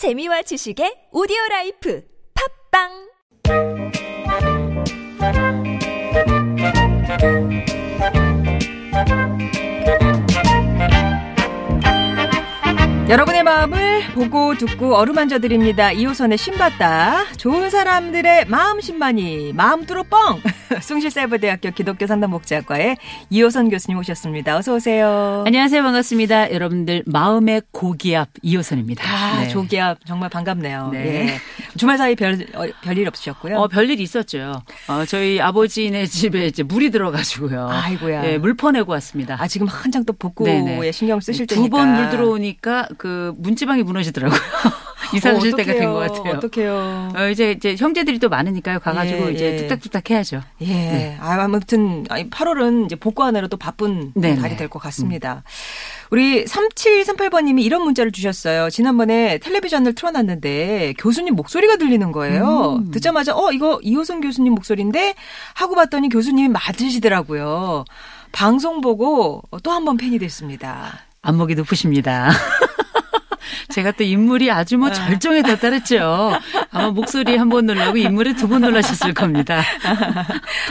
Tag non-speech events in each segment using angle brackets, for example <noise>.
재미와 지식의 오디오 라이프 팟빵! 여러분의 마음을 보고 듣고 어루만져 드립니다. 이호선의 신받다. 좋은 사람들의 마음 신만이 마음 뚫어 뻥. <laughs> 숭실사이버대학교 기독교 상담복지학과의 이호선 교수님 오셨습니다. 어서 오세요. 안녕하세요. 반갑습니다. 여러분들 마음의 고기압 이호선입니다. 아, 네. 조기압 정말 반갑네요. 네. 예. 주말 사이 별 어, 별일 없으셨고요. 어, 별일 있었죠. 어, 저희 아버지네 집에 이제 물이 들어가지고요. 아이고야. 예, 물 퍼내고 왔습니다. 아, 지금 한창 또 복구에 네네. 신경 쓰실 때니까. 두 번 물 들어오니까 그 문지방이 무너지더라고요. 이사 가실 때가 된 것 같아요. 어떡해요. 어, 이제 이제 형제들이 또 많으니까요. 가가지고 예, 이제 예. 뚝딱뚝딱 해야죠. 예. 아, 아무튼, 아니, 8월은 이제 복구하느라 또 바쁜 네네. 달이 될 것 같습니다. 우리 3738번님이 이런 문자를 주셨어요. 지난번에 텔레비전을 틀어놨는데 교수님 목소리가 들리는 거예요. 음. 듣자마자, 어, 이거 이호선 교수님 목소리인데? 하고 봤더니 교수님이 맞으시더라고요. 방송 보고 또 한 번 팬이 됐습니다. 안목이 높으십니다. <laughs> 제가 또 인물이 아주 뭐 절정에 도달했죠. 아마 목소리 한 번 놀라고 인물에 두 번 놀라셨을 겁니다.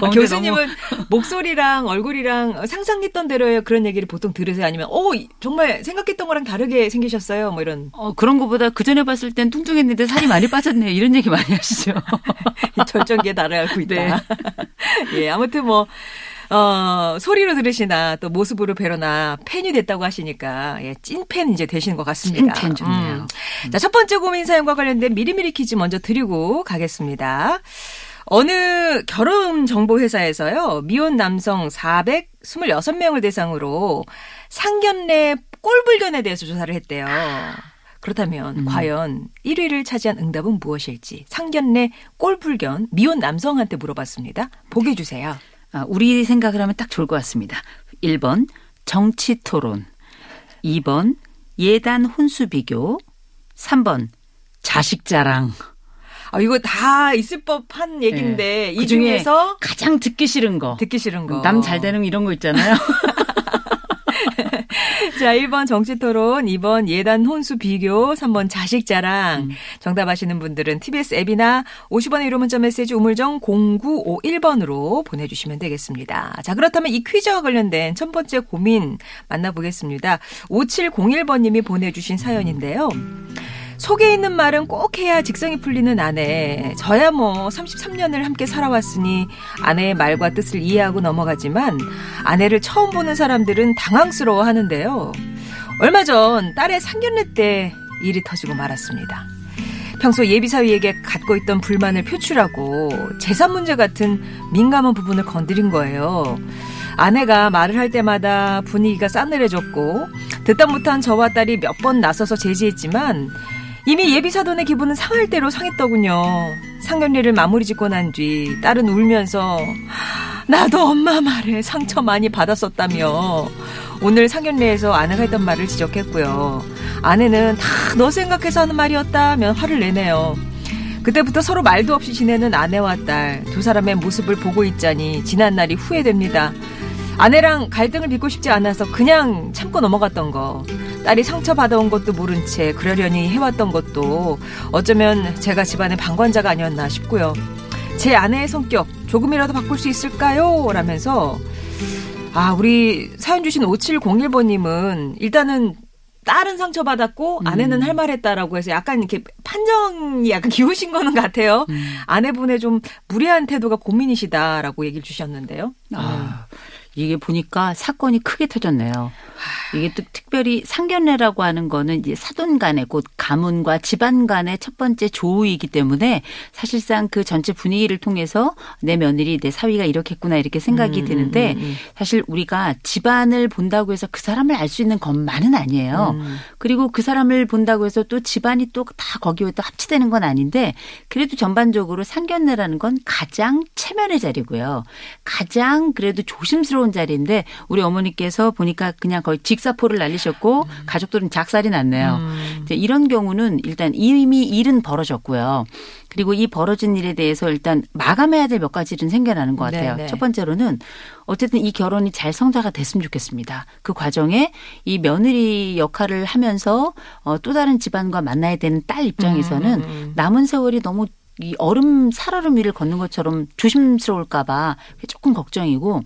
아, 교수님은 목소리랑 얼굴이랑 상상했던 대로 그런 얘기를 보통 들으세요? 아니면, 어, 이- 정말 생각했던 거랑 다르게 생기셨어요? 뭐 이런. 어, 그런 것보다 그 전에 봤을 땐 뚱뚱했는데 살이 많이 빠졌네. 이런 얘기 많이 하시죠. <laughs> 이 절정기에 달아가고 있다. 네. <laughs> 예, 아무튼 뭐, 어, 소리로 들으시나 또 모습으로 뵈러나 팬이 됐다고 하시니까 예, 찐팬 이제 되시는 것 같습니다. 찐팬 좋네요. 자, 첫 번째 고민 사연과 관련된 미리미리 퀴즈 먼저 드리고 가겠습니다. 어느 결혼 정보 회사에서요. 미혼 남성 426명을 대상으로 상견례 꼴불견에 대해서 조사를 했대요. 그렇다면 과연 1위를 차지한 응답은 무엇일지 상견례 꼴불견 미혼 남성한테 물어봤습니다. 보기 주세요. 아, 우리 생각을 하면 딱 좋을 것 같습니다. 1번 정치 토론, 2번 예단 혼수 비교, 3번 자식 자랑. 아, 이거 다 있을 법한 얘기인데 예. 이 그중에 중에서 가장 듣기 싫은 거. 듣기 싫은 거. 남 잘 되는 이런 거 있잖아요. <laughs> <laughs> 자, 1번 정치토론, 2번 예단 혼수 비교, 3번 자식 자랑. 정답하시는 분들은 TBS 앱이나 50원의 유료 문자 메시지 우물정 0951번으로 보내주시면 되겠습니다. 자, 그렇다면 이 퀴즈와 관련된 첫 번째 고민 만나보겠습니다. 5701번님이 보내주신 사연인데요. 속에 있는 말은 꼭 해야 직성이 풀리는 아내. 저야 뭐 33년을 함께 살아왔으니 아내의 말과 뜻을 이해하고 넘어가지만 아내를 처음 보는 사람들은 당황스러워 하는데요. 얼마 전 딸의 상견례 때 일이 터지고 말았습니다. 평소 예비사위에게 갖고 있던 불만을 표출하고 재산 문제 같은 민감한 부분을 건드린 거예요. 아내가 말을 할 때마다 분위기가 싸늘해졌고 듣다 못한 저와 딸이 몇 번 나서서 제지했지만 이미 예비사돈의 기분은 상할 대로 상했더군요. 상견례를 마무리 짓고 난 뒤 딸은 울면서 나도 엄마 말에 상처 많이 받았었다며 오늘 상견례에서 아내가 했던 말을 지적했고요. 아내는 다 너 생각해서 하는 말이었다면 화를 내네요. 그때부터 서로 말도 없이 지내는 아내와 딸 두 사람의 모습을 보고 있자니 지난 날이 후회됩니다. 아내랑 갈등을 빚고 싶지 않아서 그냥 참고 넘어갔던 거. 딸이 상처받아온 것도 모른 채 그러려니 해왔던 것도 어쩌면 제가 집안의 방관자가 아니었나 싶고요. 제 아내의 성격 조금이라도 바꿀 수 있을까요? 라면서 아, 우리 사연 주신 5701번님은 일단은 딸은 상처받았고 아내는 할말 했다라고 해서 약간 이렇게 판정이 약간 기우신 거는 같아요. 아내분의 좀 무례한 태도가 고민이시다라고 얘기를 주셨는데요. 아, 이게 보니까 사건이 크게 터졌네요. 이게 또 특별히 상견례라고 하는 거는 이제 사돈 간의 곧 가문과 집안 간의 첫 번째 조우이기 때문에 사실상 그 전체 분위기를 통해서 내 며느리, 내 사위가 이렇게 했구나 이렇게 생각이 음, 드는데 음, 음. 사실 우리가 집안을 본다고 해서 그 사람을 알 수 있는 것만은 아니에요. 음. 그리고 그 사람을 본다고 해서 또 집안이 또 다 거기에 또 합치되는 건 아닌데 그래도 전반적으로 상견례라는 건 가장 체면의 자리고요. 가장 그래도 조심스러운 자리인데 우리 어머니께서 보니까 그냥 거의 직사포를 날리셨고 가족들은 작살이 났네요. 음. 이제 이런 경우는 일단 이미 일은 벌어졌고요. 그리고 이 벌어진 일에 대해서 일단 마감해야 될 몇 가지 일은 생겨나는 것 같아요. 네네. 첫 번째로는 어쨌든 이 결혼이 잘 성사가 됐으면 좋겠습니다. 그 과정에 이 며느리 역할을 하면서 어, 또 다른 집안과 만나야 되는 딸 입장에서는 음. 남은 세월이 너무 이 얼음 살얼음 위를 걷는 것처럼 조심스러울까봐 조금 걱정이고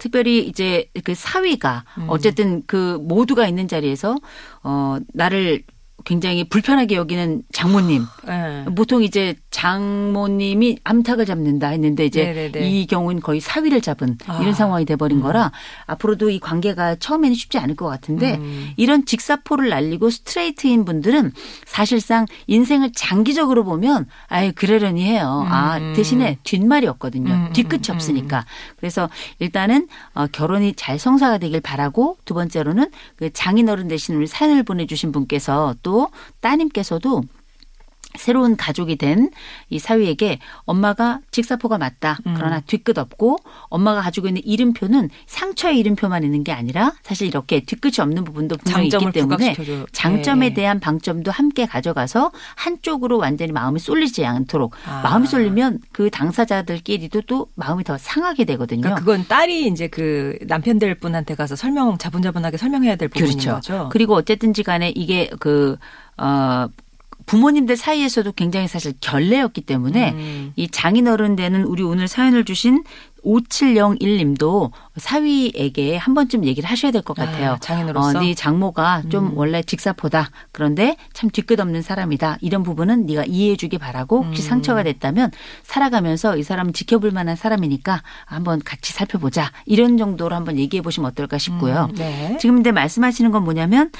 특별히 이제 그 사위가 음. 어쨌든 그 모두가 있는 자리에서 어 나를 굉장히 불편하게 여기는 장모님 예. 보통 이제 장모님이 암탉을 잡는다 했는데 이제 네네네. 이 경우는 거의 사위를 잡은 아. 이런 상황이 돼버린 거라 앞으로도 이 관계가 처음에는 쉽지 않을 것 같은데 음. 이런 직사포를 날리고 스트레이트인 분들은 사실상 인생을 장기적으로 보면 아예 그러려니 해요. 아 음. 대신에 뒷말이 없거든요. 음, 음, 뒤끝이 음, 없으니까. 그래서 일단은 어, 결혼이 잘 성사가 되길 바라고 두 번째로는 그 장인어른 대신 우리 사연을 보내주신 분께서 또 따님께서도 새로운 가족이 된 이 사위에게 엄마가 직사포가 맞다. 음. 그러나 뒤끝 없고 엄마가 가지고 있는 이름표는 상처의 이름표만 있는 게 아니라 사실 이렇게 뒤끝이 없는 부분도 분명히 있기 때문에 부각시켜줘. 장점에 네. 대한 방점도 함께 가져가서 한쪽으로 완전히 마음이 쏠리지 않도록 아. 마음이 쏠리면 그 당사자들끼리도 또 마음이 더 상하게 되거든요. 그러니까 그건 딸이 이제 그 남편 될 분한테 가서 설명 자분자분하게 설명해야 될 부분인 그렇죠. 거죠. 그리고 어쨌든지 간에 이게 그, 어, 부모님들 사이에서도 굉장히 사실 결례였기 때문에 음. 이 장인어른 되는 우리 오늘 사연을 주신 5701님도 사위에게 한 번쯤 얘기를 하셔야 될 것 같아요. 아, 장인으로서? 어, 네 장모가 좀 음. 원래 직사포다. 그런데 참 뒤끝 없는 사람이다. 이런 부분은 네가 이해해 주기 바라고 혹시 음. 상처가 됐다면 살아가면서 이 사람 지켜볼 만한 사람이니까 한번 같이 살펴보자. 이런 정도로 한번 얘기해 보시면 어떨까 싶고요. 음, 네. 지금 근데 말씀하시는 건 뭐냐면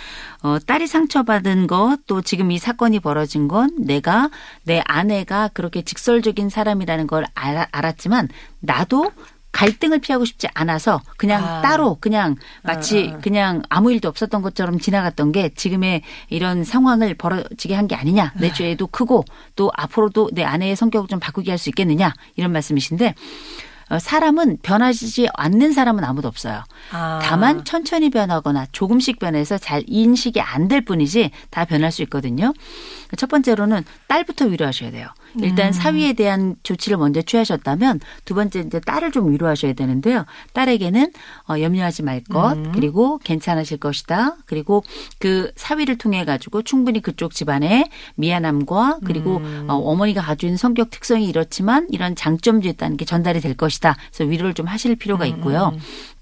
어 딸이 상처받은 것 또 지금 이 사건이 벌어진 건 내가 내 아내가 그렇게 직설적인 사람이라는 걸 알았지만 나도 갈등을 피하고 싶지 않아서 그냥 아. 따로 그냥 마치 아, 아. 그냥 아무 일도 없었던 것처럼 지나갔던 게 지금의 이런 상황을 벌어지게 한 게 아니냐 내 죄도 크고 또 앞으로도 내 아내의 성격을 좀 바꾸게 할 수 있겠느냐 이런 말씀이신데 어, 사람은 변하지 않는 사람은 아무도 없어요. 아. 다만 천천히 변하거나 조금씩 변해서 잘 인식이 안 될 뿐이지 다 변할 수 있거든요. 첫 번째로는 딸부터 위로하셔야 돼요. 일단 음. 사위에 대한 조치를 먼저 취하셨다면 두 번째 이제 딸을 좀 위로하셔야 되는데요. 딸에게는 어, 염려하지 말 것, 음. 그리고 괜찮으실 것이다. 그리고 그 사위를 통해 가지고 충분히 그쪽 집안의 미안함과 그리고 음. 어, 어머니가 있는 성격 특성이 이렇지만 이런 장점도 있다는 게 전달이 될 것이다. 그래서 위로를 좀 하실 필요가 있고요.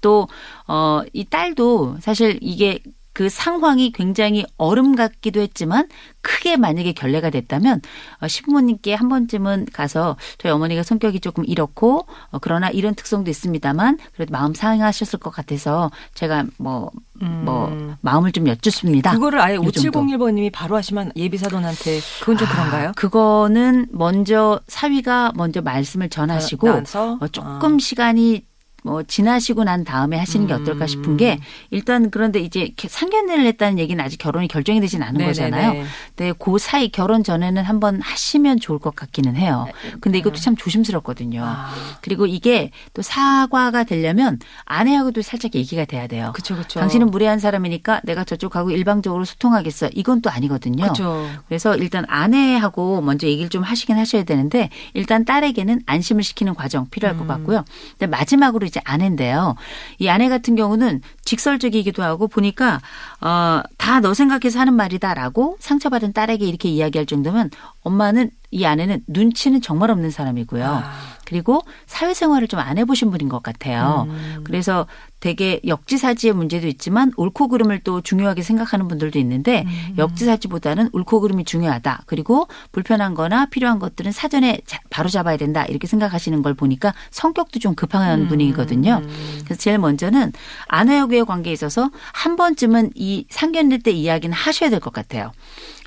또, 어, 이 딸도 사실 이게 그 상황이 굉장히 얼음 같기도 했지만 크게 만약에 결례가 됐다면 어, 시부모님께 한 번쯤은 가서 저희 어머니가 성격이 조금 이렇고 어, 그러나 이런 특성도 있습니다만 그래도 마음 상하셨을 것 같아서 제가 뭐뭐 음. 마음을 좀 여쭙습니다. 그거를 아예 요 정도. 5701번님이 바로 하시면 예비사돈한테 그건 좀 그런가요? 아, 그거는 먼저 사위가 먼저 말씀을 전하시고 나서? 어, 조금 시간이 뭐 지나시고 난 다음에 하시는 게 어떨까 싶은 게 일단 그런데 이제 상견례를 했다는 얘기는 아직 결혼이 결정이 되진 않은 네네네. 거잖아요. 근데 그 사이 결혼 전에는 한번 하시면 좋을 것 같기는 해요. 근데 이것도 참 조심스럽거든요. 아. 그리고 이게 또 사과가 되려면 아내하고도 살짝 얘기가 돼야 돼요. 그쵸 그쵸. 당신은 무례한 사람이니까 내가 저쪽하고 일방적으로 소통하겠어. 이건 또 아니거든요. 그쵸. 그래서 일단 아내하고 먼저 얘기를 좀 하시긴 하셔야 되는데 일단 딸에게는 안심을 시키는 과정 필요할 것 음. 같고요. 근데 마지막으로 이제 아내인데요. 이 아내 같은 경우는 직설적이기도 하고 보니까 어 다 너 생각해서 하는 말이다라고 상처받은 딸에게 이렇게 이야기할 정도면 엄마는 이 아내는 눈치는 정말 없는 사람이고요. 아. 그리고 사회생활을 좀 안 해보신 분인 것 같아요. 음. 그래서 되게 역지사지의 문제도 있지만 옳고 그름을 또 중요하게 생각하는 분들도 있는데 음. 역지사지보다는 옳고 그름이 중요하다. 그리고 불편한 거나 필요한 것들은 사전에 자- 바로 잡아야 된다. 이렇게 생각하시는 걸 보니까 성격도 좀 급한 음. 분이거든요. 그래서 제일 먼저는 아내하고의 관계에 있어서 한 번쯤은 이 상견례 때 이야기는 하셔야 될 것 같아요.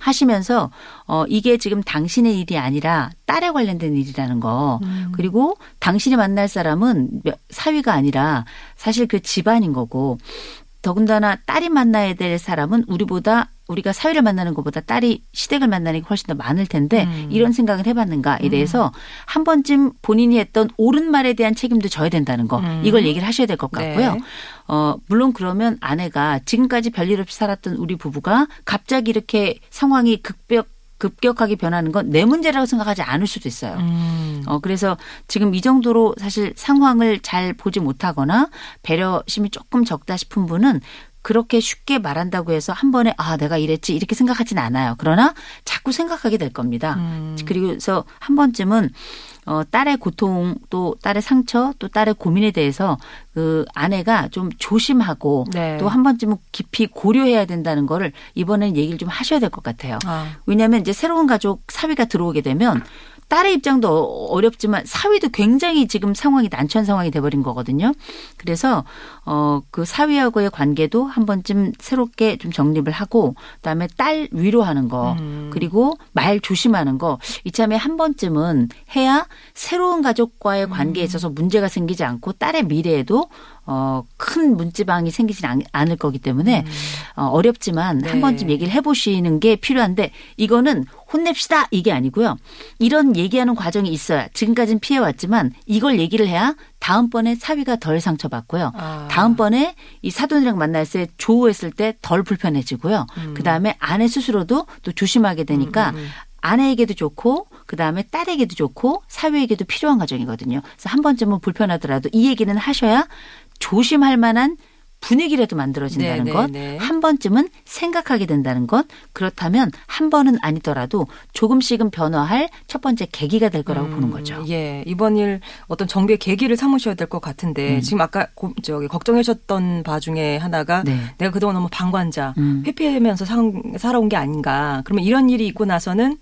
하시면서 어 이게 지금 당신의 일이 아니라 딸에 관련된 일이라는 거. 음. 그리고 당신이 만날 사람은 몇- 사위가 아니라 사실 그 집안인 거고 더군다나 딸이 만나야 될 사람은 우리보다 우리가 사위를 만나는 것보다 딸이 시댁을 만나는 게 훨씬 더 많을 텐데 음. 이런 생각을 해봤는가에 대해서 한 번쯤 본인이 했던 옳은 말에 대한 책임도 져야 된다는 거 음. 이걸 얘기를 하셔야 될 것 같고요. 네. 어, 물론 그러면 아내가 지금까지 별일 없이 살았던 우리 부부가 갑자기 이렇게 상황이 급격 급격하게 변하는 건 내 문제라고 생각하지 않을 수도 있어요. 음. 어, 그래서 지금 이 정도로 사실 상황을 잘 보지 못하거나 배려심이 조금 적다 싶은 분은 그렇게 쉽게 말한다고 해서 한 번에 아, 내가 이랬지 이렇게 생각하진 않아요. 그러나 자꾸 생각하게 될 겁니다. 음. 그리고서 한 번쯤은 어, 딸의 고통 또 딸의 상처 또 딸의 고민에 대해서 그 아내가 좀 조심하고 네. 또한 번쯤은 깊이 고려해야 된다는 거를 이번에는 얘기를 좀 하셔야 될 것 같아요. 아. 왜냐하면 이제 새로운 가족 사위가 들어오게 되면 딸의 입장도 어- 어렵지만 사위도 굉장히 지금 상황이 난처한 상황이 돼버린 거거든요. 그래서 어그 사위하고의 관계도 한 번쯤 새롭게 좀 정립을 하고 그다음에 딸 위로하는 거 음. 그리고 말 조심하는 거 이참에 한 번쯤은 해야 새로운 가족과의 관계에 있어서 문제가 생기지 않고 딸의 미래에도 어, 큰 문지방이 생기진 않- 않을 거기 때문에 어, 어렵지만 네. 한 번쯤 얘기를 해보시는 게 필요한데 이거는 혼냅시다 이게 아니고요. 이런 얘기하는 과정이 있어야 지금까지는 피해왔지만 이걸 얘기를 해야 다음번에 사위가 덜 상처받고요. 아. 다음번에 이 사돈이랑 만났을 때 조우했을 때 덜 불편해지고요. 음. 그 다음에 아내 스스로도 또 조심하게 되니까 아내에게도 좋고 그 다음에 딸에게도 좋고 사위에게도 필요한 과정이거든요. 그래서 한 번쯤은 불편하더라도 이 얘기는 하셔야 조심할 만한 분위기라도 만들어진다는 네, 네, 것, 네. 한 번쯤은 생각하게 된다는 것, 그렇다면 한 번은 아니더라도 조금씩은 변화할 첫 번째 계기가 될 거라고 보는 거죠. 예, 이번 일 어떤 정비의 계기를 삼으셔야 될 것 같은데 음. 지금 아까 고, 저기 걱정하셨던 바 중에 하나가 네. 내가 그동안 너무 방관자, 음. 회피하면서 상, 살아온 게 아닌가. 그러면 이런 일이 있고 나서는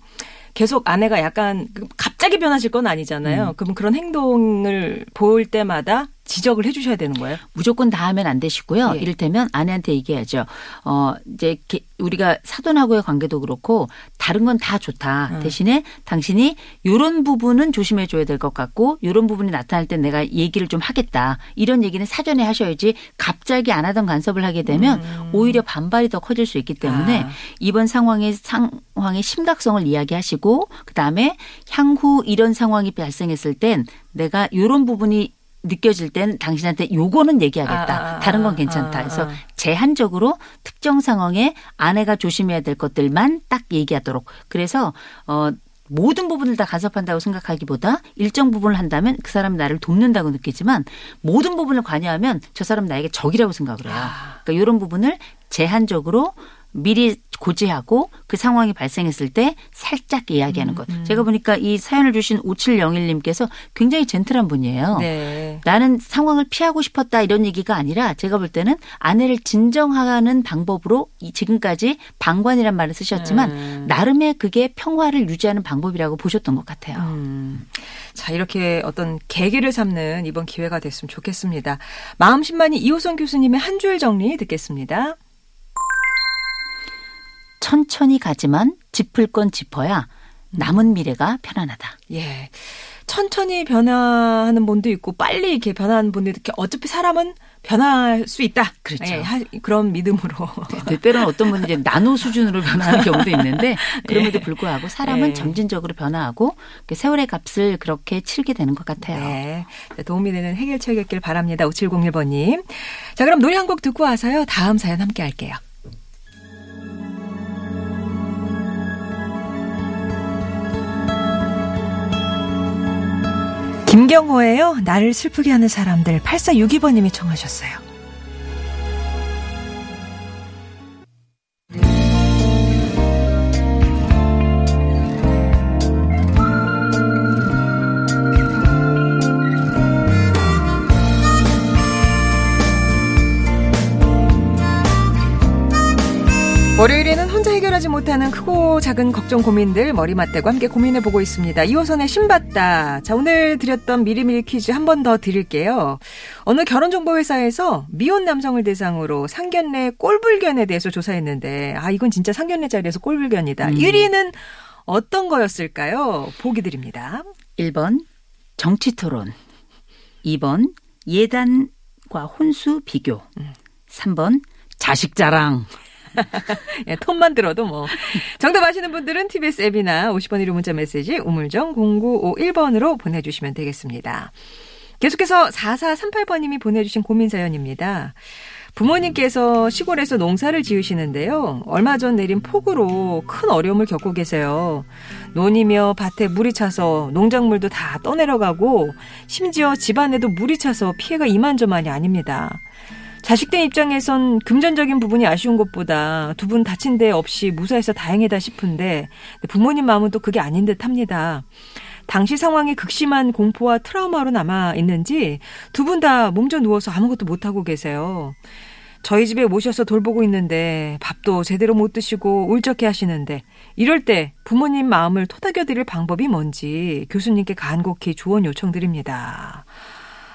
계속 아내가 약간 그 갑자기 변하실 건 아니잖아요. 음. 그럼 그런 행동을 볼 때마다 지적을 해주셔야 되는 거예요. 무조건 다 하면 안 되시고요. 예. 이를테면 아내한테 얘기하죠. 어, 이제 게- 우리가 사돈하고의 관계도 그렇고 다른 건 다 좋다. 음. 대신에 당신이 요런 부분은 조심해 줘야 될 것 같고 요런 부분이 나타날 때 내가 얘기를 좀 하겠다. 이런 얘기는 사전에 하셔야지 갑자기 안 하던 간섭을 하게 되면 오히려 반발이 더 커질 수 있기 때문에 음. 아. 이번 상황의 상황의 심각성을 이야기하시고 그다음에 향후 이런 상황이 발생했을 땐 내가 요런 부분이 느껴질 땐 당신한테 요거는 얘기하겠다. 아, 아, 아, 다른 건 아, 괜찮다. 아, 그래서 아. 제한적으로 특정 상황에 아내가 조심해야 될 것들만 딱 얘기하도록. 그래서 어 모든 부분을 다 간섭한다고 생각하기보다 일정 부분을 한다면 그 사람이 나를 돕는다고 느끼지만 모든 부분을 관여하면 저 사람 나에게 적이라고 생각을 해요. 아. 그러니까 이런 부분을 제한적으로 미리 고지하고 그 상황이 발생했을 때 살짝 이야기하는 것. 제가 보니까 이 사연을 주신 5701님께서 굉장히 젠틀한 분이에요. 네. 나는 상황을 피하고 싶었다 이런 얘기가 아니라 제가 볼 때는 아내를 진정하는 방법으로 이 지금까지 방관이란 말을 쓰셨지만 음. 나름의 그게 평화를 유지하는 방법이라고 보셨던 것 같아요. 음. 자, 이렇게 어떤 계기를 삼는 이번 기회가 됐으면 좋겠습니다. 마음심만이 이호선 교수님의 한 줄 정리 듣겠습니다. 천천히 가지만 짚을 건 짚어야 남은 미래가 편안하다. 예. 천천히 변화하는 분도 있고 빨리 이렇게 변하는 분도 이렇게 어차피 사람은 변할 수 있다. 그렇죠. 예, 하- 그런 믿음으로. 때때로는 어떤 분은 이제 나노 수준으로 <laughs> 변하는 경우도 있는데 그럼에도 예. 불구하고 사람은 예. 점진적으로 변화하고 그 세월의 값을 그렇게 치르게 되는 것 같아요. 네. 자, 도움이 되는 해결책이었길 바랍니다. 5701번님. 자, 그럼 노래 한 곡 듣고 와서요. 다음 사연 함께 할게요. 김경호예요. 나를 슬프게 하는 사람들 8462번님이 청하셨어요. 혼자 해결하지 못하는 크고 작은 걱정 고민들 머리 맞대고 함께 고민해 보고 있습니다. 이호선의 신받다. 자, 오늘 드렸던 미리미리 퀴즈 한 번 더 드릴게요. 어느 결혼정보회사에서 미혼 남성을 대상으로 상견례 꼴불견에 대해서 조사했는데, 아, 이건 진짜 상견례 자리에서 꼴불견이다. 음. 1위는 어떤 거였을까요? 보기 드립니다. 1번 정치 토론. 2번 예단과 혼수 비교. 3번 자식 자랑. <laughs> 예, 톤만 들어도 뭐. 정답 아시는 분들은 TBS 앱이나 50번 1호 문자 메시지 우물정 0951번으로 보내주시면 되겠습니다. 계속해서 4438번님이 보내주신 고민 사연입니다. 부모님께서 시골에서 농사를 지으시는데요. 얼마 전 내린 폭우로 큰 어려움을 겪고 계세요. 논이며 밭에 물이 차서 농작물도 다 떠내려가고 심지어 집안에도 물이 차서 피해가 이만저만이 아닙니다. 자식된 입장에선 금전적인 부분이 아쉬운 것보다 두 분 다친 데 없이 무사해서 다행이다 싶은데 부모님 마음은 또 그게 아닌 듯 합니다. 당시 상황이 극심한 공포와 트라우마로 남아 있는지 두 분 다 몸져 누워서 아무것도 못하고 계세요. 저희 집에 모셔서 돌보고 있는데 밥도 제대로 못 드시고 울적해 하시는데 이럴 때 부모님 마음을 토닥여 드릴 방법이 뭔지 교수님께 간곡히 조언 요청드립니다.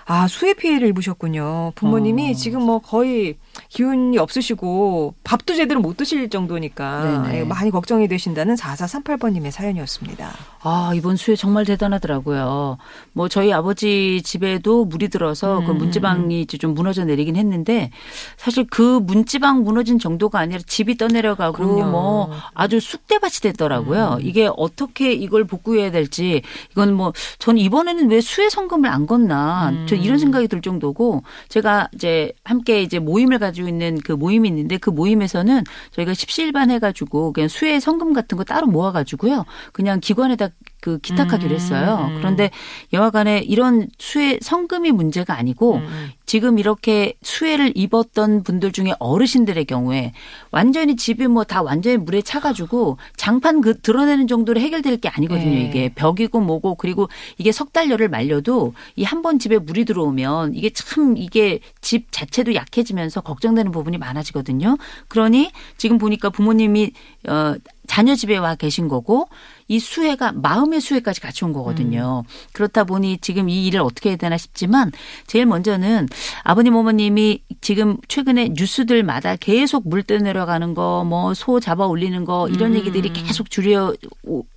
아, 수해 피해를 입으셨군요. 부모님이 어. 지금 뭐 거의 기운이 없으시고 밥도 제대로 못 드실 정도니까 네네. 예, 많이 걱정이 되신다는 4438번님의 사연이었습니다. 아, 이번 수해 정말 대단하더라고요. 뭐 저희 아버지 집에도 물이 들어서 그 음, 문지방이 이제 좀 무너져 내리긴 했는데 사실 그 문지방 무너진 정도가 아니라 집이 떠내려가고 그럼요. 뭐 아주 쑥대밭이 됐더라고요. 이게 어떻게 이걸 복구해야 될지 이건 뭐 전 이번에는 왜 수해 성금을 안 걷나 저 이런 생각이 들 정도고 제가 이제 함께 이제 모임을 가지고 있는 그 모임이 있는데 그 모임에서는 저희가 십시일반 해가지고 그냥 수해 성금 같은 거 따로 모아가지고요. 그냥 기관에다 그 기탁하기로 했어요. 음. 그런데 여하간에 이런 수해 성금이 문제가 아니고 음. 지금 이렇게 수해를 입었던 분들 중에 어르신들의 경우에 완전히 집이 뭐 다 완전히 물에 차가지고 장판 그 드러내는 정도로 해결될 게 아니거든요. 네. 이게 벽이고 뭐고 그리고 이게 석달 열을 말려도 이 한 번 집에 물이 들어오면 이게 참 이게 집 자체도 약해지면서 걱정되는 부분이 많아지거든요. 그러니 지금 보니까 부모님이 어 자녀 집에 와 계신 거고 이 수해가 마음의 수해까지 같이 온 거거든요. 그렇다 보니 지금 이 일을 어떻게 해야 되나 싶지만 제일 먼저는 아버님 어머님이 지금 최근에 뉴스들마다 계속 물 떠내려가는 거 뭐 소 잡아 올리는 거 이런 음. 얘기들이 계속 줄여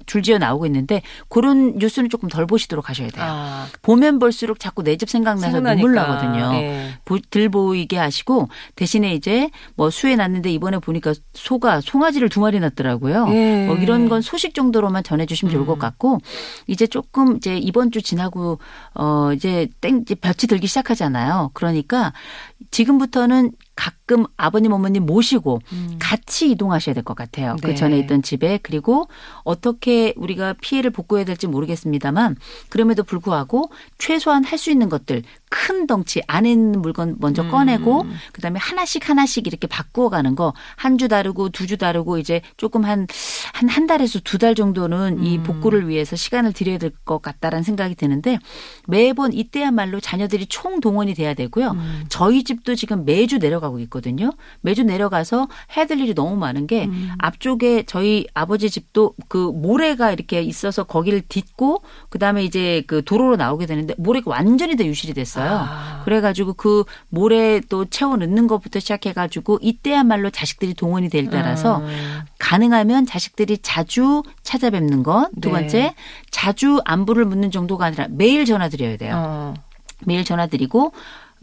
줄지어 나오고 있는데 그런 뉴스는 조금 덜 보시도록 하셔야 돼요. 아, 보면 볼수록 자꾸 내 집 생각나서 생각나니까. 눈물 나거든요. 예. 보- 들 보이게 하시고 대신에 이제 뭐 수해 났는데 이번에 보니까 소가 송아지를 두 마리 낳더라고요. 예. 뭐 이런 건 소식 정도로만 전해주시면 좋을 것 음. 같고 이제 조금 이제 이번 주 지나고 어 이제 땡 이제 볕이 들기 시작하잖아요. 그러니까 지금부터는 가끔 아버님 어머님 모시고 같이 이동하셔야 될 것 같아요. 네. 그 전에 있던 집에 그리고 어떻게 우리가 피해를 복구해야 될지 모르겠습니다만 그럼에도 불구하고 최소한 할 수 있는 것들 큰 덩치 안에 있는 물건 먼저 음. 꺼내고 그다음에 하나씩 하나씩 이렇게 바꾸어 가는 거 한 주 다르고 두 주 다르고 이제 조금 한 한한 달에서 두 달 정도는 이 음. 복구를 위해서 시간을 들여야 될 것 같다라는 생각이 드는데 매번 이때야말로 자녀들이 총 동원이 돼야 되고요. 음. 저희 집도 지금 매주 내려가고 있거든요. 매주 내려가서 해야 될 일이 너무 많은 게 음. 앞쪽에 저희 아버지 집도 그 모래가 이렇게 있어서 거기를 딛고 그다음에 이제 그 도로로 나오게 되는데 모래가 완전히 다 유실이 됐어요. 아. 그래가지고 그 모래 또 채워 넣는 것부터 시작해가지고 이때야말로 자식들이 동원이 될 때라서 음. 가능하면 자식들이 자주 찾아뵙는 것. 두 네. 번째, 자주 안부를 묻는 정도가 아니라 매일 전화 드려야 돼요. 어. 매일 전화 드리고 어,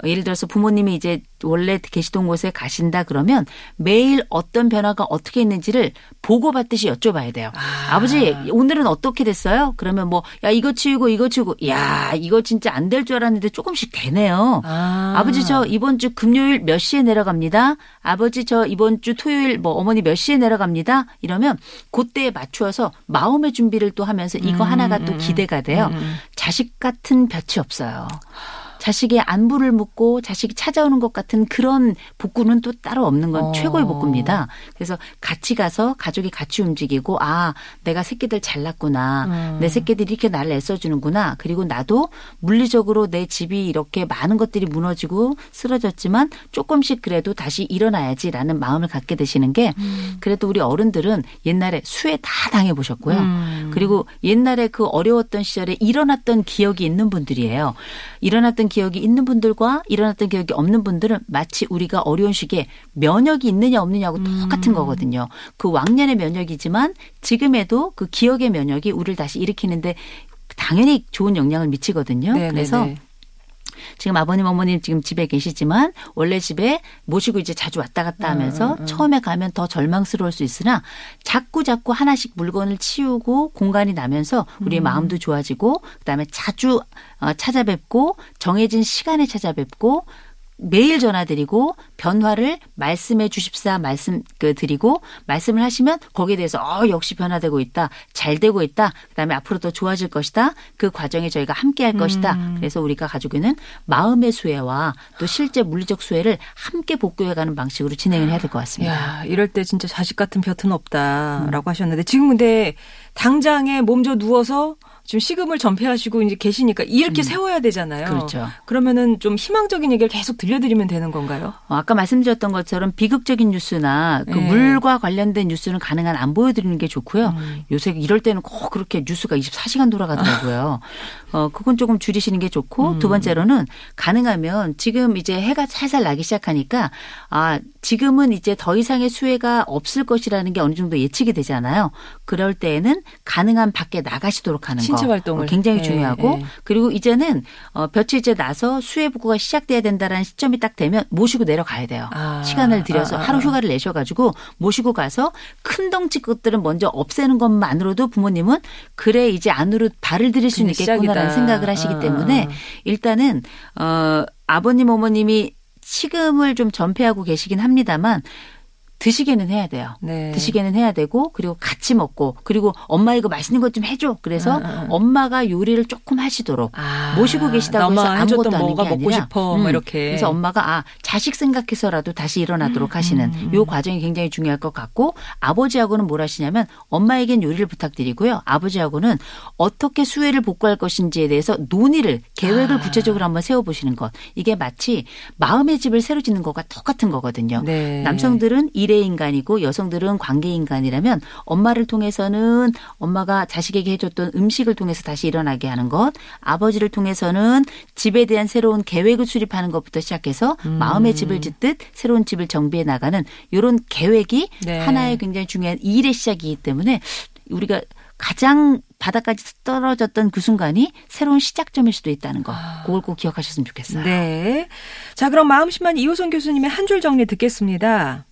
예를 들어서 부모님이 이제 원래 계시던 곳에 가신다 그러면 매일 어떤 변화가 어떻게 있는지를 보고받듯이 여쭤봐야 돼요. 아. 아. 버지 오늘은 어떻게 됐어요? 그러면 뭐 야 이거 치우고 이거 치우고 야 이거 진짜 안 될 줄 알았는데 조금씩 되네요. 아. 아버지 저 이번 주 금요일 몇 시에 내려갑니다. 아버지 저 이번 주 토요일 뭐 어머니 몇 시에 내려갑니다. 이러면 그때에 맞추어서 마음의 준비를 또 하면서 이거 음, 하나가 또 음, 기대가 돼요. 음. 자식 같은 볕이 없어요. 자식의 안부를 묻고 자식이 찾아오는 것 같은 그런 복구는 또 따로 없는 건 어. 최고의 복구입니다. 그래서 같이 가서 가족이 같이 움직이고 아 내가 새끼들 잘났구나. 음. 내 새끼들이 이렇게 나를 애써주는구나. 그리고 나도 물리적으로 내 집이 이렇게 많은 것들이 무너지고 쓰러졌지만 조금씩 그래도 다시 일어나야지라는 마음을 갖게 되시는 게 그래도 우리 어른들은 옛날에 수해 다 당해 보셨고요. 음. 그리고 옛날에 그 어려웠던 시절에 일어났던 기억이 있는 분들이에요. 일어났던 기억이 있는 분들과 일어났던 기억이 없는 분들은 마치 우리가 어려운 시기에 면역이 있느냐 없느냐하고 똑같은 거거든요. 그 왕년의 면역이지만 지금에도 그 기억의 면역이 우리를 다시 일으키는데 당연히 좋은 영향을 미치거든요. 네, 그래서 네, 네. 지금 아버님 어머님 지금 집에 계시지만 원래 집에 모시고 이제 자주 왔다 갔다 하면서 처음에 가면 더 절망스러울 수 있으나 자꾸 자꾸 하나씩 물건을 치우고 공간이 나면서 우리의 마음도 좋아지고 그다음에 자주 어, 찾아뵙고 정해진 시간에 찾아뵙고 매일 전화드리고 변화를 말씀해 주십사 말씀 그 드리고 말씀을 하시면 거기에 대해서 어 역시 변화되고 있다 잘 되고 있다 그다음에 앞으로 더 좋아질 것이다 그 과정에 저희가 함께 할 것이다. 그래서 우리가 가지고 있는 마음의 수혜와 또 실제 물리적 수혜를 함께 복구해가는 방식으로 진행을 해야 될 것 같습니다. 야, 이럴 때 진짜 자식 같은 볕은 없다라고 하셨는데 지금 근데 당장에 몸져 누워서 지금 식음을 전폐하시고 이제 계시니까 이렇게 세워야 되잖아요. 그렇죠. 그러면은 좀 희망적인 얘기를 계속 들려드리면 되는 건가요? 어, 아까 말씀드렸던 것처럼 비극적인 뉴스나 그 네. 물과 관련된 뉴스는 가능한 안 보여드리는 게 좋고요. 음. 요새 이럴 때는 꼭 그렇게 뉴스가 24시간 돌아가더라고요. <laughs> 어, 그건 조금 줄이시는 게 좋고 음. 두 번째로는 가능하면 지금 이제 해가 살살 나기 시작하니까 아, 지금은 이제 더 이상의 수혜가 없을 것이라는 게 어느 정도 예측이 되잖아요. 그럴 때에는 가능한 밖에 나가시도록 하는 거. 신체 활동을. 어, 굉장히 예, 중요하고 예. 그리고 이제는 어, 며칠 이제 나서 수혜 복구가 시작돼야 된다라는 시점이 딱 되면 모시고 내려가야 돼요. 아. 시간을 들여서 아, 아, 하루 아. 휴가를 내셔가지고 모시고 가서 큰 덩치 것들은 먼저 없애는 것만으로도 부모님은 그래 이제 안으로 발을 들일 수 있겠구나라는 시작이다. 생각을 하시기 아, 때문에 아. 일단은 어 아버님 어머님이 식음을 좀 전폐하고 계시긴 합니다만 드시게는 해야 돼요. 네. 드시게는 해야 되고 그리고 같이 먹고 그리고 엄마 이거 맛있는 것 좀 해줘. 그래서 아. 엄마가 요리를 조금 하시도록 아, 모시고 계시다고 해서 아무것도 뭐가 게 먹고 아니라 싶어 뭐 이렇게. 그래서 엄마가 아 자식 생각해서라도 다시 일어나도록 음, 하시는 요 과정이 굉장히 중요할 것 같고 아버지하고는 뭘 하시냐면 엄마에겐 요리를 부탁드리고요 아버지하고는 어떻게 수혜를 복구할 것인지에 대해서 논의를 계획을 아. 구체적으로 한번 세워보시는 것 이게 마치 마음의 집을 새로 짓는 것과 똑같은 거거든요. 네. 남성들은 일의 인간이고 여성들은 관계 인간이라면 엄마를 통해서는 엄마가 자식에게 해줬던 음식을 통해서 다시 일어나게 하는 것, 아버지를 통해서는 집에 대한 새로운 계획을 수립하는 것부터 시작해서 음. 마음의 집을 짓듯 새로운 집을 정비해 나가는 이런 계획이 네. 하나의 굉장히 중요한 일의 시작이기 때문에 우리가 가장 바닥까지 떨어졌던 그 순간이 새로운 시작점일 수도 있다는 거. 그걸 꼭 기억하셨으면 좋겠어요. 아. 네. 자, 그럼 마음심한 이호선 교수님의 한 줄 정리 듣겠습니다.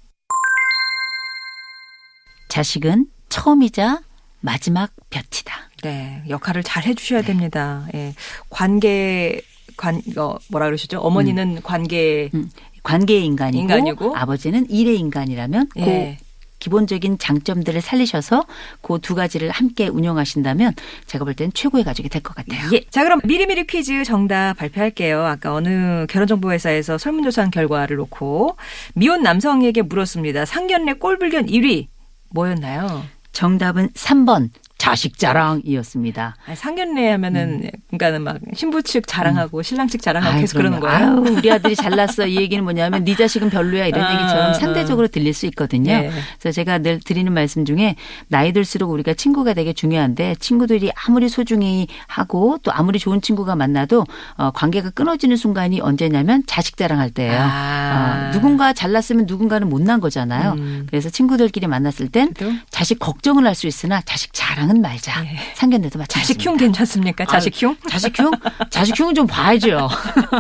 자식은 처음이자 마지막 볕이다. 네. 역할을 잘 해주셔야 됩니다. 예. 관계, 관, 어, 뭐라 그러시죠? 어머니는 관계, 음, 관계의 인간이고, 인간이고. 아버지는 일의 인간이라면 예. 그 기본적인 장점들을 살리셔서 그 두 가지를 함께 운영하신다면 제가 볼땐 최고의 가족이 될 것 같아요. 예. 자, 그럼 미리미리 퀴즈 정답 발표할게요. 아까 어느 결혼정보회사에서 설문조사한 결과를 놓고 미혼 남성에게 물었습니다. 상견례 꼴불견 1위 뭐였나요? 정답은 3번 자식 자랑이었습니다. 아니, 상견례 하면은 그러니까는 막 신부 측 자랑하고 신랑 측 자랑하고 아이, 계속 그러는. 거예요. 아유, 우리 아들이 잘났어. 이 얘기는 뭐냐면 네 자식은 별로야 이런 아, 얘기처럼 아. 상대적으로 들릴 수 있거든요. 예. 그래서 제가 늘 드리는 말씀 중에 나이 들수록 우리가 친구가 되게 중요한데 친구들이 아무리 소중히 하고 또 아무리 좋은 친구가 만나도 어, 관계가 끊어지는 순간이 언제냐면 자식 자랑할 때예요. 아. 어, 누군가 잘났으면 누군가는 못난 거잖아요. 음. 그래서 친구들끼리 만났을 땐 그래도? 자식 걱정을 할 수 있으나 자식 자랑 은 말자. 예. 상견례도 마찬가지입니다. 자식 흉 괜찮습니까? 자식 흉? 자식 흉? 자식 흉은 좀 봐야죠.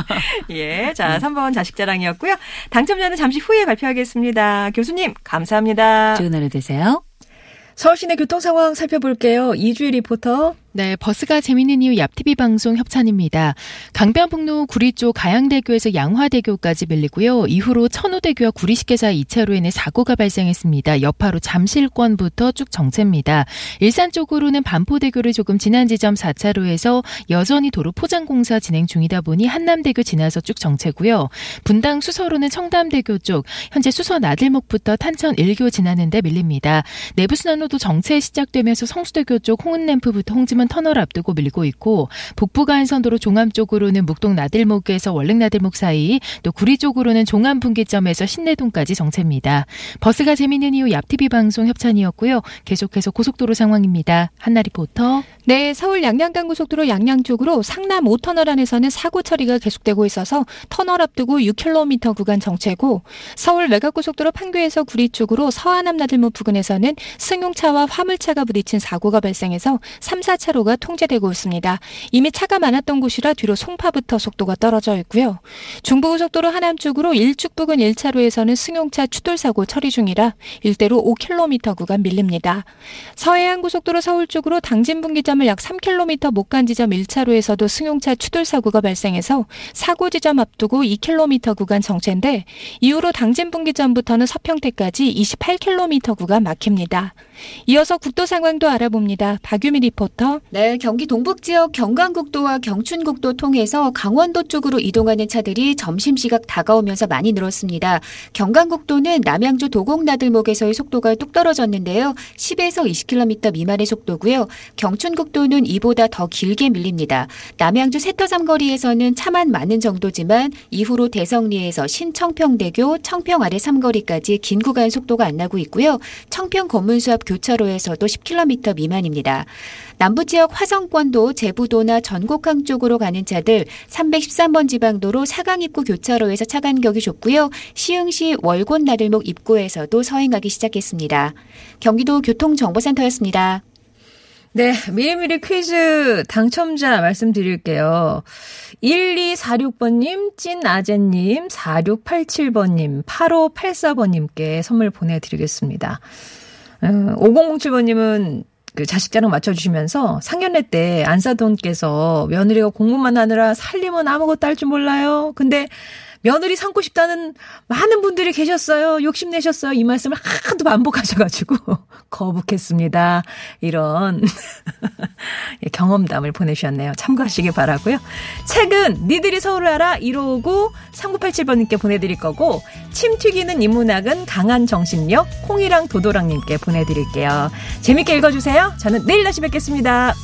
<laughs> 예. 자, 3번 자식 자랑이었고요. 당첨자는 잠시 후에 발표하겠습니다. 교수님, 감사합니다. 좋은 하루 되세요. 서울시내 교통 상황 살펴볼게요. 이주일 리포터. 네, 버스가 재밌는 이유 얍TV 방송 협찬입니다. 강변북로 구리 쪽 가양대교에서 양화대교까지 밀리고요. 이후로 천호대교와 구리시계 사이 2차로에는 사고가 발생했습니다. 여파로 잠실권부터 쭉 정체입니다. 일산 쪽으로는 반포대교를 조금 지난 지점 4차로에서 여전히 도로 포장 공사 진행 중이다 보니 한남대교 지나서 쭉 정체고요. 분당 수서로는 청담대교 쪽 현재 수서 나들목부터 탄천 1교 지나는데 밀립니다. 내부순환로도 정체 시작되면서 성수대교 쪽 홍은램프부터 홍지 문 터널 앞두고 밀고 있고 북부간선도로 종암 쪽으로는 묵동 나들목에서 월릉 나들목 사이 또 구리 쪽으로는 종암 분기점에서 신내동까지 정체입니다. 버스가 재밌는 이유 얍TV 방송 협찬이었고요. 계속해서 고속도로 상황입니다. 한나 리포터. 네, 서울 양양간 고속도로 양양 쪽으로 상남 5터널 안에서는 사고 처리가 계속되고 있어서 터널 앞두고 6km 구간 정체고 서울 외곽고속도로 판교에서 구리 쪽으로 서안암 나들목 부근에서는 승용차와 화물차가 부딪힌 사고가 발생해서 3, 4차로가 통제되고 있습니다. 이미 차가 많았던 곳이라 뒤로 송파부터 속도가 떨어져 있고요. 중부고속도로 하남 쪽으로 일축 부근 1차로에서는 승용차 추돌 사고 처리 중이라 일대로 5km 구간 밀립니다. 서해안 고속도로 서울 쪽으로 당진 분기점 지점을 약 3km 못 간 지점 1차로에서도 승용차 추돌 사고가 발생해서 사고 지점 앞두고 2km 구간 정체인데 이후로 당진 분기점부터는 서평택까지 28km 구간 막힙니다. 이어서 국도 상황도 알아봅니다. 박유미 리포터. 네, 경기 동북 지역 경강국도와 경춘국도 통해서 강원도 쪽으로 이동하는 차들이 점심 시각 다가오면서 많이 늘었습니다. 경강국도는 남양주 도곡나들목에서의 속도가 뚝 떨어졌는데요. 10에서 20km 미만의 속도고요. 경춘국 고 속도는 이보다 더 길게 밀립니다. 남양주 세터삼 거리에서는 차만 많은 정도지만 이후로 대성리에서 신청평대교 청평 아래 삼거리까지 긴 구간 속도가 안 나고 있고요. 청평 건문수 앞 교차로에서도 10km 미만입니다. 남부 지역 화성권도 제부도나 전곡항 쪽으로 가는 차들 313번 지방도로 사강 입구 교차로에서 차 간격이 좁고요. 시흥시 월곤 나들목 입구에서도 서행하기 시작했습니다. 경기도 교통정보센터였습니다. 네, 미리미리 퀴즈 당첨자 말씀드릴게요. 1246번님, 찐아재님, 4687번님, 8584번님께 선물 보내드리겠습니다. 5007번님은 어, 그 자식 자랑 맞춰주시면서 상견례 때 안사돈께서 며느리가 공부만 하느라 살림은 아무것도 할 줄 몰라요. 근데 며느리 삼고 싶다는 많은 분들이 계셨어요. 욕심내셨어요. 이 말씀을 하도 반복하셔가지고 <laughs> 거북했습니다. 이런 <laughs> 예, 경험담을 보내주셨네요. 참고하시기 바라고요. 책은 니들이 서울을 알아 1559 3987번님께 보내드릴 거고 침 튀기는 인문학은 강한 정신력 콩이랑 도도랑님께 보내드릴게요. 재밌게 읽어주세요. 저는 내일 다시 뵙겠습니다.